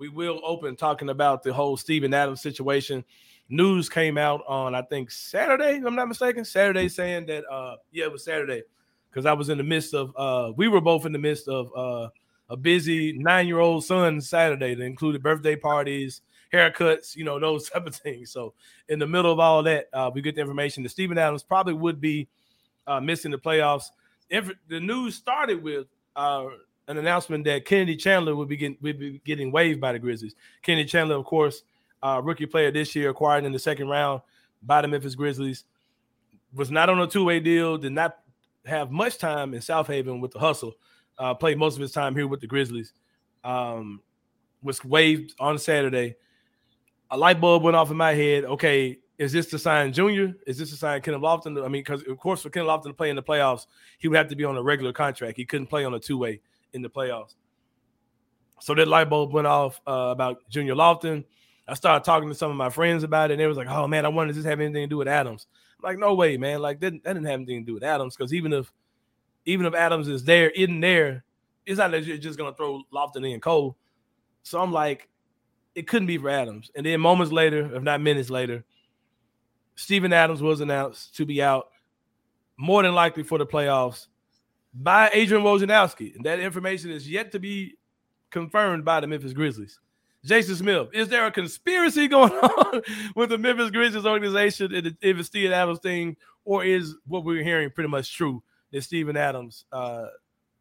we will open talking about the whole Steven Adams situation. News came out on I think Saturday, if I'm not mistaken. Saturday saying that uh yeah, it was Saturday because I was in the midst of uh we were both in the midst of uh a busy nine-year-old son Saturday that included birthday parties, haircuts, you know, those type of things. So in the middle of all that, uh, we get the information that Steven Adams probably would be uh, missing the playoffs. If the news started with uh, an announcement that Kennedy Chandler would be getting would be getting waived by the Grizzlies. Kennedy Chandler, of course, uh, rookie player this year, acquired in the second round by the Memphis Grizzlies, was not on a two way deal. Did not have much time in Southaven with the hustle. Uh, played most of his time here with the Grizzlies. Um, was waived on Saturday. A light bulb went off in my head. Okay, is this to sign Junior? Is this to sign Kenneth Lofton? I mean, because of course, for Kenneth Lofton to play in the playoffs, he would have to be on a regular contract. He couldn't play on a two way in the playoffs. So that light bulb went off uh, about Junior Lofton. I started talking to some of my friends about it, and they was like, "Oh man, I wonder does this have anything to do with Adams?" I'm like, no way, man. Like that, that didn't have anything to do with Adams because even if even if Adams is there, in there, it's not that you're just gonna throw Lofton in Cole. So I'm like, it couldn't be for Adams. And then moments later, if not minutes later, Steven Adams was announced to be out more than likely for the playoffs by Adrian Wojnarowski. And that information is yet to be confirmed by the Memphis Grizzlies. Jason Smith, is there a conspiracy going on with the Memphis Grizzlies organization if it's Steven Adams thing, or is what we're hearing pretty much true that Steven Adams uh,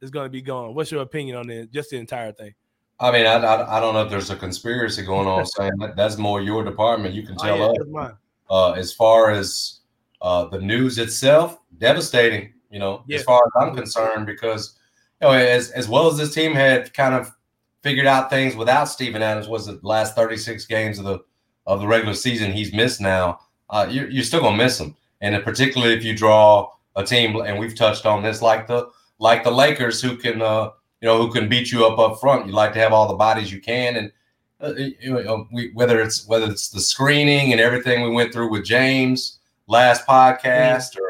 is going to be gone? What's your opinion on it, just the entire thing? I mean, I, I, I don't know if there's a conspiracy going on. saying that that's more your department. You can tell oh, yeah, us. Uh, as far as uh, the news itself, devastating. You know, yeah. as far as I'm concerned, because you know, as as well as this team had kind of figured out things without Steven Adams, was the last 36 games of the of the regular season he's missed now. Uh, you're, you're still gonna miss him, and particularly if you draw a team, and we've touched on this, like the like the Lakers, who can uh, you know who can beat you up up front. You like to have all the bodies you can, and uh, you know, we, whether it's whether it's the screening and everything we went through with James last podcast, or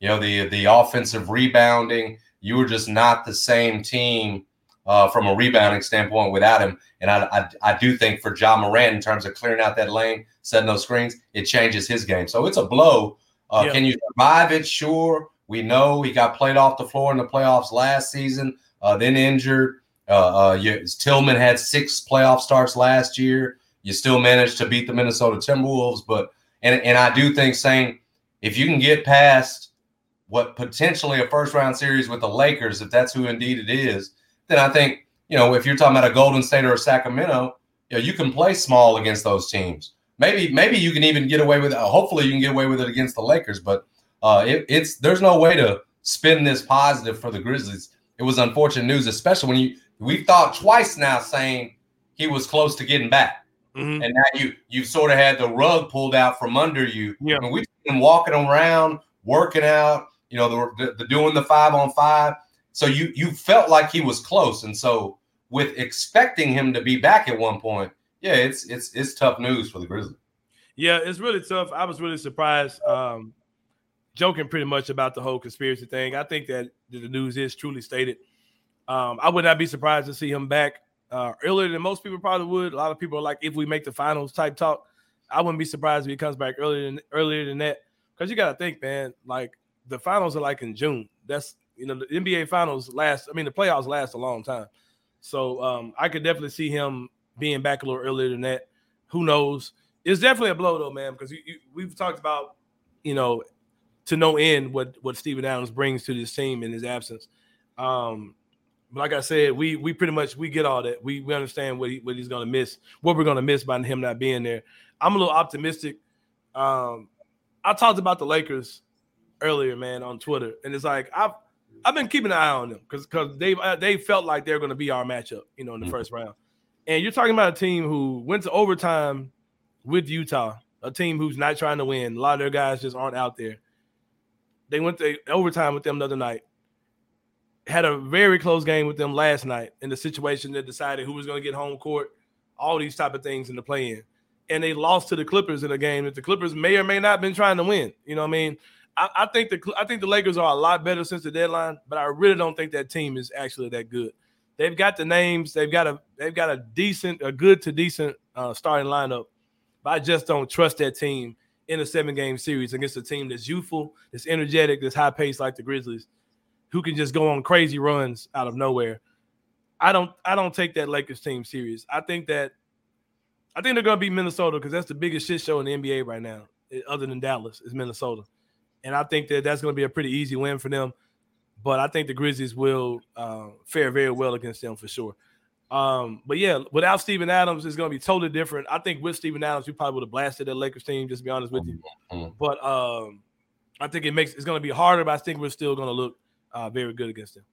you know the the offensive rebounding. You were just not the same team uh, from a rebounding standpoint without him. And I, I, I do think for Ja Morant in terms of clearing out that lane, setting those screens, it changes his game. So it's a blow. Uh, yeah. Can you survive it? Sure. We know he got played off the floor in the playoffs last season, uh, then injured. Uh, uh, you, Tillman had six playoff starts last year. You still managed to beat the Minnesota Timberwolves, but and and I do think saying if you can get past what potentially a first round series with the Lakers, if that's who indeed it is, then I think you know if you're talking about a Golden State or a Sacramento, you know you can play small against those teams. Maybe maybe you can even get away with it. Hopefully you can get away with it against the Lakers, but uh, it, it's there's no way to spin this positive for the Grizzlies. It was unfortunate news, especially when you we've thought twice now saying he was close to getting back. Mm-hmm. And now you you've sort of had the rug pulled out from under you. Yeah. I mean, we've been walking around, working out, you know, the, the, doing the five on five. So you you felt like he was close. And so with expecting him to be back at one point, yeah, it's it's it's tough news for the Grizzlies. Yeah, it's really tough. I was really surprised. Um, joking pretty much about the whole conspiracy thing. I think that the news is truly stated. Um, I would not be surprised to see him back uh, earlier than most people probably would. A lot of people are like, if we make the finals type talk, I wouldn't be surprised if he comes back earlier than earlier than that. Because you got to think, man, like the finals are like in June. That's you know the NBA finals last. I mean the playoffs last a long time. So um, I could definitely see him being back a little earlier than that. Who knows? It's definitely a blow though, man, because you, you, we've talked about you know to no end what what Steven Adams brings to this team in his absence. Um, but like I said, we we pretty much we get all that. We we understand what he what he's gonna miss, what we're gonna miss by him not being there. I'm a little optimistic. Um, I talked about the Lakers earlier, man, on Twitter, and it's like I've I've been keeping an eye on them because because they uh, they felt like they're gonna be our matchup, you know, in the mm-hmm. first round. And you're talking about a team who went to overtime with Utah, a team who's not trying to win. A lot of their guys just aren't out there. They went to overtime with them the other night had a very close game with them last night in the situation that decided who was going to get home court, all these type of things in the play-in. And they lost to the Clippers in a game that the Clippers may or may not have been trying to win. You know what I mean? I, I think the I think the Lakers are a lot better since the deadline, but I really don't think that team is actually that good. they've got the names. They've got a they've got a decent, a good to decent uh, starting lineup. But I just don't trust that team in a seven game series against a team that's youthful, that's energetic, that's high paced like the Grizzlies, who can just go on crazy runs out of nowhere. I don't I don't take that Lakers team serious. I think that I think they're gonna beat Minnesota because that's the biggest shit show in the NBA right now, eh, other than Dallas, is Minnesota. And I think that that's gonna be a pretty easy win for them. But I think the Grizzlies will uh, fare very well against them for sure. Um, but yeah, without Steven Adams, it's going to be totally different. I think with Steven Adams, you probably would have blasted that Lakers team. Just to be honest with you, mm-hmm. but um, I think it makes it's going to be harder. But I think we're still going to look uh, very good against them.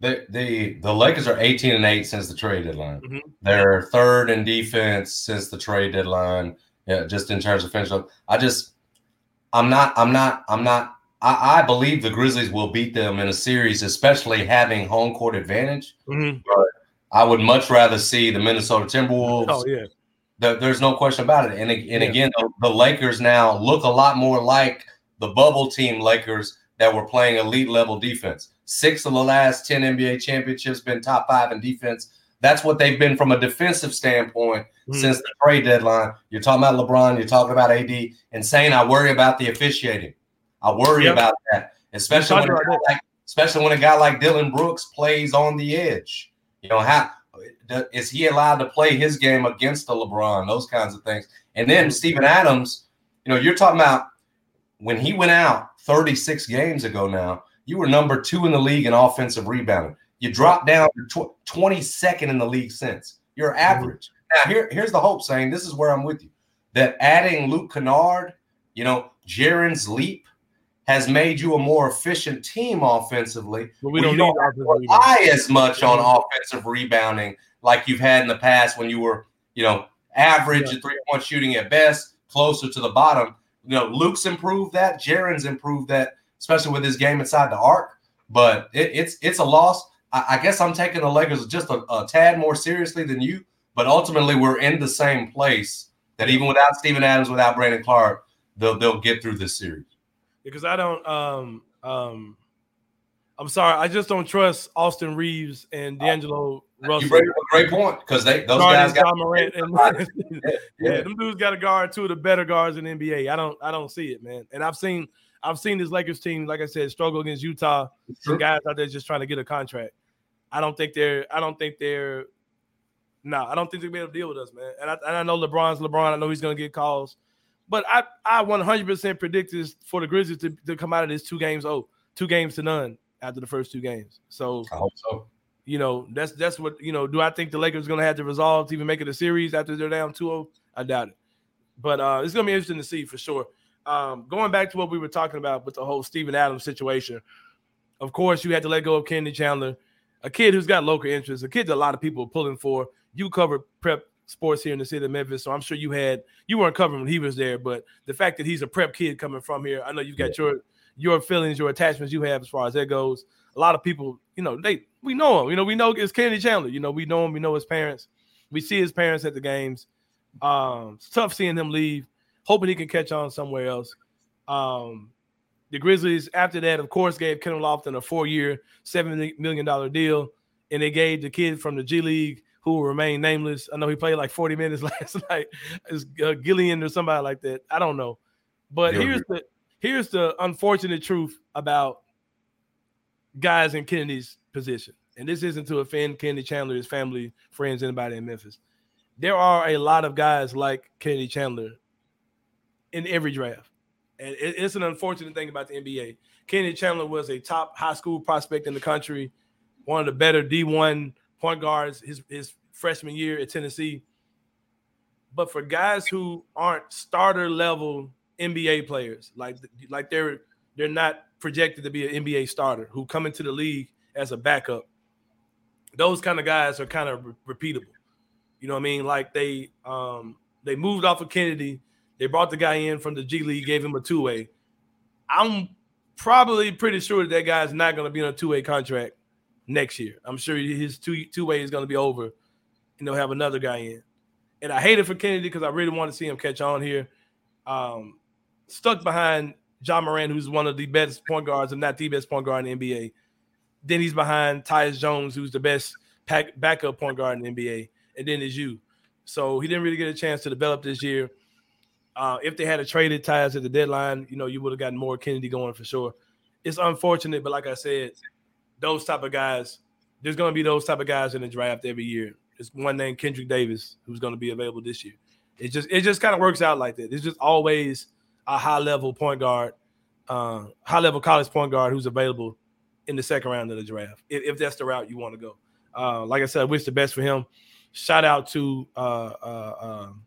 The, the the Lakers are 18 and 8 since the trade deadline. Mm-hmm. They're third in defense since the trade deadline. Yeah, just in terms of finish up. I just I'm not I'm not I'm not I, I, believe the Grizzlies will beat them in a series, especially having home court advantage. Mm-hmm. But I would much rather see the Minnesota Timberwolves. Oh yeah, the, there's no question about it. And and yeah. again, the, the, Lakers now look a lot more like the bubble team Lakers that were playing elite level defense. Six of the last ten NBA championships been top five in defense. That's what they've been from a defensive standpoint mm-hmm. since the trade deadline. You're talking about LeBron. You're talking about AD, and saying I worry about the officiating. I worry yep. about that, especially when, like, especially when a guy like Dillon Brooks plays on the edge. You know, how is he allowed to play his game against the LeBron? Those kinds of things. And then Steven Adams, you know, you're talking about when he went out 36 games ago now, you were number two in the league in offensive rebounding. You dropped down to 22nd in the league since. You're mm-hmm. average. Now, here, here's the hope saying this is where I'm with you that adding Luke Kennard, you know, Jaren's leap, has made you a more efficient team offensively. But we don't, don't rely as much on offensive rebounding like you've had in the past when you were, you know, average yeah. three point shooting at best, closer to the bottom. You know, Luke's improved that. Jaren's improved that, especially with his game inside the arc. But it, it's it's a loss. I, I, guess I'm taking the Lakers just a, a tad more seriously than you. But ultimately, we're in the same place. That even without Steven Adams, without Brandon Clarke, they'll they'll get through this series because I don't. Um, um, I'm sorry, I just don't trust Austin Reaves and D'Angelo uh, Russell. You bring a great point because they those guys got Morant and, yeah, yeah, them dudes got to guard two of the better guards in NBA. I don't, I don't see it, man. And I've seen, I've seen this Lakers team, like I said, struggle against Utah. Some guys out there just trying to get a contract. I don't think they're, I don't think they're, no, nah, I don't think be able to deal with us, man. And I, and I know LeBron's LeBron. I know he's going to get calls. But I, I 100% predicted for the Grizzlies to, to come out of this two games oh two games to none after the first two games. So I hope so. You know, that's that's what you know. Do I think the Lakers are gonna have to resolve to even make it a series after they're down 2-0? I doubt it. But uh it's gonna be interesting to see for sure. Um, going back to what we were talking about with the whole Steven Adams situation, of course, you had to let go of Kennedy Chandler, a kid who's got local interests, a kid that a lot of people are pulling for. You cover prep sports here in the city of Memphis. So I'm sure you had you weren't covering when he was there, but the fact that he's a prep kid coming from here, I know you've got yeah. your your feelings, your attachments you have as far as that goes. A lot of people, you know, they we know him. You know, we know it's Kennedy Chandler. You know, we know him. We know his parents. We see his parents at the games. Um, it's tough seeing him leave. Hoping he can catch on somewhere else. Um, the Grizzlies, after that, of course, gave Kevin Lofton a four-year, seven million dollar deal, and they gave the kid from the G League who will remain nameless. I know he played like 40 minutes last night. It's uh, Gillian or somebody like that. I don't know. But here's the here's the unfortunate truth about guys in Kennedy's position. And this isn't to offend Kennedy Chandler, his family, friends, anybody in Memphis. There are a lot of guys like Kennedy Chandler in every draft. And it's an unfortunate thing about the NBA. Kennedy Chandler was a top high school prospect in the country, one of the better D1 point guards his his freshman year at Tennessee. But for guys who aren't starter level NBA players, like like they're they're not projected to be an NBA starter who come into the league as a backup. Those kind of guys are kind of re- repeatable. You know what I mean? Like they um they moved off of Kennedy, they brought the guy in from the G League, gave him a two way. I'm probably pretty sure that, that guy's not going to be on a two way contract next year. I'm sure his two two way is going to be over, and they'll have another guy in. And I hate it for Kennedy because I really want to see him catch on here. Um, stuck behind Ja Morant, who's one of the best point guards, and not the best point guard in the NBA. Then he's behind Tyus Jones, who's the best pack, backup point guard in the NBA, and then is you. So he didn't really get a chance to develop this year. Uh, if they had a traded Tyus at the deadline, you know, you would have gotten more Kennedy going for sure. It's unfortunate, but like I said, those type of guys, there's going to be those type of guys in the draft every year. There's one named Kendric Davis who's going to be available this year. It just it just kind of works out like that. It's just always a high level point guard, uh, high level college point guard who's available in the second round of the draft if, if that's the route you want to go. Uh, like I said, I wish the best for him. Shout out to uh, uh, um,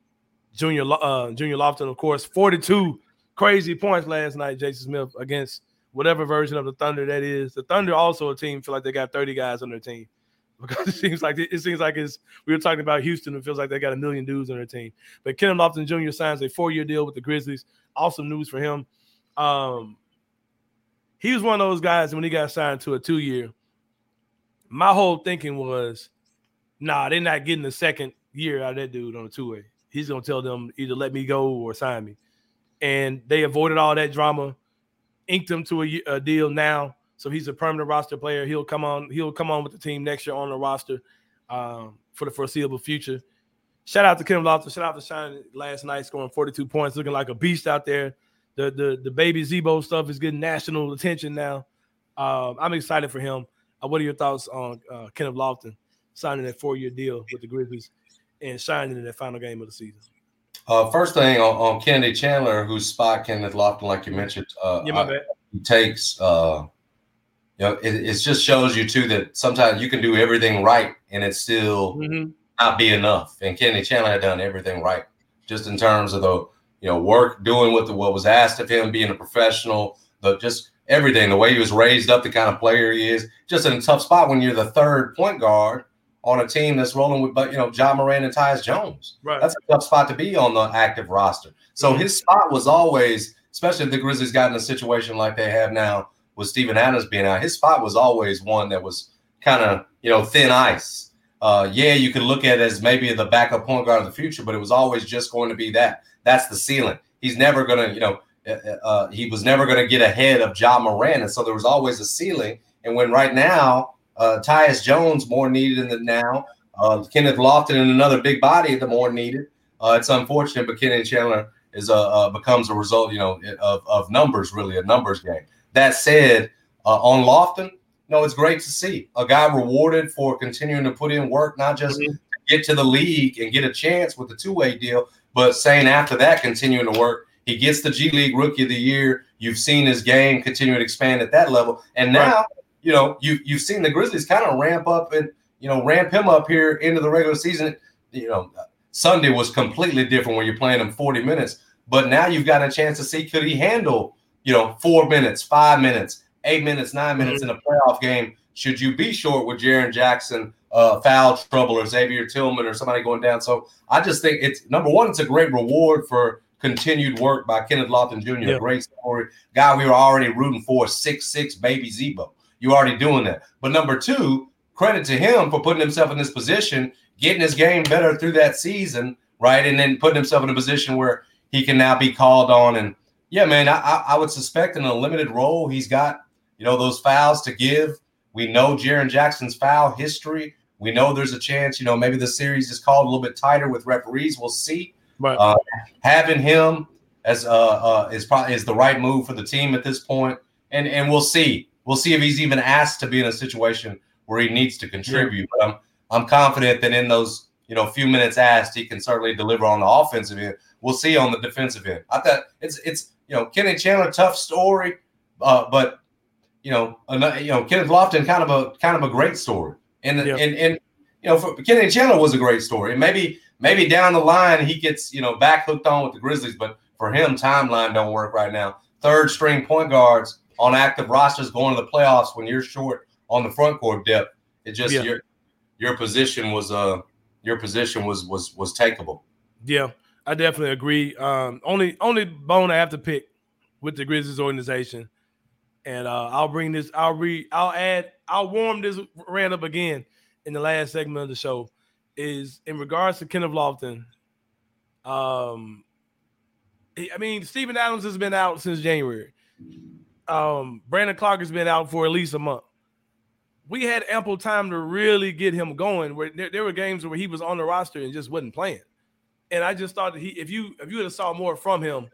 Junior uh, Junior Lofton, of course, 42 crazy points last night, Jason Smith against whatever version of the Thunder that is. The Thunder also a team feel like they got 30 guys on their team because it seems like it seems like it's we were talking about Houston. It feels like they got a million dudes on their team. But Kenneth Lofton Jr. signs a four-year deal with the Grizzlies. Awesome news for him. Um, he was one of those guys when he got signed to a two-year. My whole thinking was, nah, they're not getting the second year out of that dude on a two-way. He's gonna tell them either let me go or sign me. And they avoided all that drama, inked him to a, a deal now so he's a permanent roster player. He'll come on. He'll come on with the team next year on the roster um, for the foreseeable future. Shout out to Kim Lofton. Shout out to Shine last night, scoring 42 points, looking like a beast out there. The the the baby Z-Bo stuff is getting national attention now. Um, I'm excited for him. Uh, what are your thoughts on uh, Kenneth Lofton signing that four-year deal with the Grizzlies and shining in that final game of the season? Uh, first thing on, on Kennedy Chandler, whose spot Kenneth Lofton, like you mentioned, uh, yeah, my bad. he takes uh, you know, it, it just shows you too that sometimes you can do everything right and it still mm-hmm. not be enough. And Kenny Chandler had done everything right, just in terms of the you know work, doing what the, what was asked of him, being a professional, the just everything, the way he was raised up, the kind of player he is. Just in a tough spot when you're the third point guard on a team that's rolling with, but you know, Ja Morant and Tyus Jones. Right. That's a tough spot to be on the active roster. So mm-hmm. his spot was always, especially if the Grizzlies got in a situation like they have now with Steven Adams being out, his spot was always one that was kind of you know thin ice. Uh, yeah, you could look at it as maybe the backup point guard of the future, but it was always just going to be that. That's the ceiling. He's never going to, you know, uh, uh, uh he was never going to get ahead of Ja Morant, and so there was always a ceiling. And when right now, uh, Tyus Jones more needed than now, uh, Kenneth Lofton and another big body, the more needed. Uh, it's unfortunate, but Kenny Chandler is a uh, becomes a result, you know, of, of numbers, really a numbers game. That said, uh, on Lofton, no, it's great to see a guy rewarded for continuing to put in work, not just mm-hmm. get to the league and get a chance with the two way deal, but saying after that, continuing to work. He gets the G League Rookie of the Year. You've seen his game continue to expand at that level, and now right. You know you you've seen the Grizzlies kind of ramp up and you know ramp him up here into the regular season. You know, Sunday was completely different when you're playing him 40 minutes, but now you've got a chance to see could he handle you know, four minutes, five minutes, eight minutes, 9 minutes mm-hmm. in a playoff game. Should you be short with Jaren Jackson, uh, foul trouble, or Xavier Tillman, or somebody going down? So I just think it's number one, it's a great reward for continued work by Kenneth Lofton Jr. Great story. Guy we were already rooting for, six six baby Z-Bo. You already doing that. But number two, credit to him for putting himself in this position, getting his game better through that season, right? And then putting himself in a position where he can now be called on and yeah, man, I, I would suspect in a limited role, he's got, you know, those fouls to give. We know Jaren Jackson's foul history. We know there's a chance, you know, maybe the series is called a little bit tighter with referees. We'll see. But uh, having him as uh, uh, is probably is the right move for the team at this point, and and we'll see. We'll see if he's even asked to be in a situation where he needs to contribute. Yeah. But I'm I'm confident that in those you know few minutes asked, he can certainly deliver on the offensive end. We'll see on the defensive end. I thought it's it's you know, Kenny Chandler, tough story, uh, but you know, another, you know, Kenneth Lofton, kind of a kind of a great story, and and and you know, for Kenny Chandler was a great story, and maybe maybe down the line he gets you know back hooked on with the Grizzlies, but for him, timeline don't work right now. Third string point guards on active rosters going to the playoffs when you're short on the front court depth. It just yeah. your your position was uh your position was was was takeable. Yeah. I definitely agree. Um, only only bone I have to pick with the Grizzlies organization, and uh, I'll bring this. I'll read. I'll add. I'll warm this rant up again in the last segment of the show. Is in regards to Kenneth Lofton. Um, I mean, Steven Adams has been out since January. Um, Brandon Clarke has been out for at least a month. we had ample time to really get him going. Where there, there, were games where he was on the roster and just wasn't playing. And I just thought that he, if you if you would have saw more from him,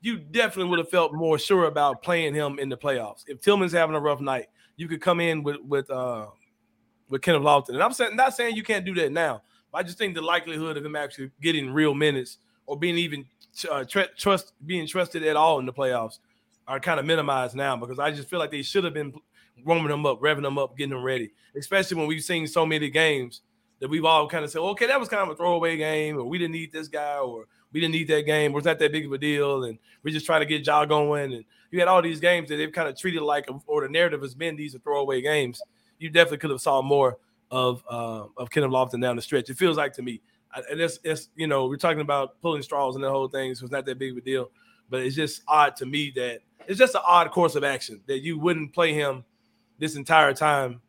you definitely would have felt more sure about playing him in the playoffs. If Tillman's having a rough night, you could come in with with uh with Kenneth Lofton. And I'm saying not saying you can't do that now, but I just think the likelihood of him actually getting real minutes or being even uh, tr- trust being trusted at all in the playoffs are kind of minimized now because I just feel like they should have been warming them up, revving them up, getting them ready. Especially when we've seen so many games that we've all kind of said, okay, that was kind of a throwaway game, or we didn't need this guy, or we didn't need that game, or it's not that big of a deal, and we're just trying to get y'all going. And you had all these games that they've kind of treated like, or the narrative has been these are throwaway games. You definitely could have saw more of uh, of Kenneth Lofton down the stretch. It feels like to me, and it's, it's you know we're talking about pulling straws and the whole thing, so it's not that big of a deal. But it's just odd to me that it's just an odd course of action that you wouldn't play him this entire time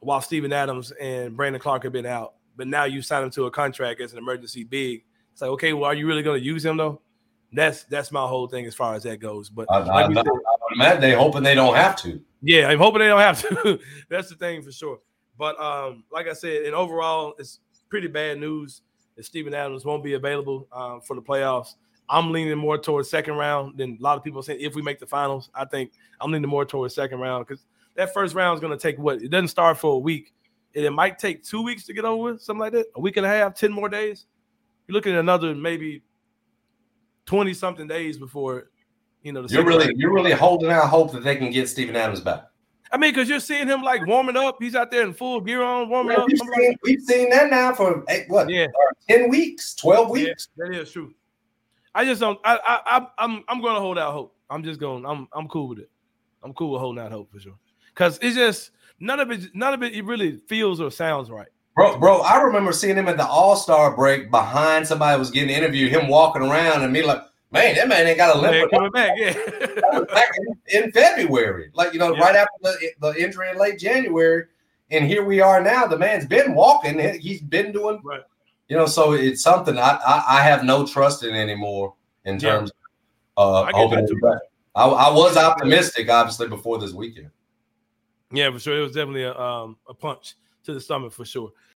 while Steven Adams and Brandon Clarke have been out. But now you sign him to a contract as an emergency big. It's like, okay, well, are you really going to use him though? That's that's my whole thing as far as that goes. But I, like I, said, I imagine they hoping they don't have to. Yeah, I'm hoping they don't have to. that's the thing for sure. But um, like I said, and overall, it's pretty bad news that Steven Adams won't be available um, for the playoffs. I'm leaning more towards second round than a lot of people saying if we make the finals. I think I'm leaning more towards second round because that first round is going to take what? It doesn't start for a week. And it might take two weeks to get over with, something like that. A week and a half, 10 more days. You're looking at another maybe 20 something days before you know. you're really round. you're really holding out hope that they can get Steven Adams back. I mean, because you're seeing him like warming up. He's out there in full gear on, warming yeah, up. We've seen, we've seen, that now for eight, what? Yeah, ten weeks, twelve weeks. Yeah, that is true. I just don't. I, I, I'm, I'm going to hold out hope. I'm just going. I'm, I'm cool with it. I'm cool with holding out hope for sure because it's just none of it, none of it, it really feels or sounds right. Bro, bro, I remember seeing him at the All Star break behind somebody was getting interviewed, him walking around, and me like, man, that man ain't got a limp. coming back, yeah. back in, in, February, like you know, yeah. right after the, the injury in late January, and here we are now. The man's been walking; he's been doing, right. You know. So it's something I I, I have no trust in anymore in terms yeah. of uh, hoping. I, I was optimistic, obviously, before this weekend. Yeah, for sure. It was definitely a um, a punch to the stomach for sure.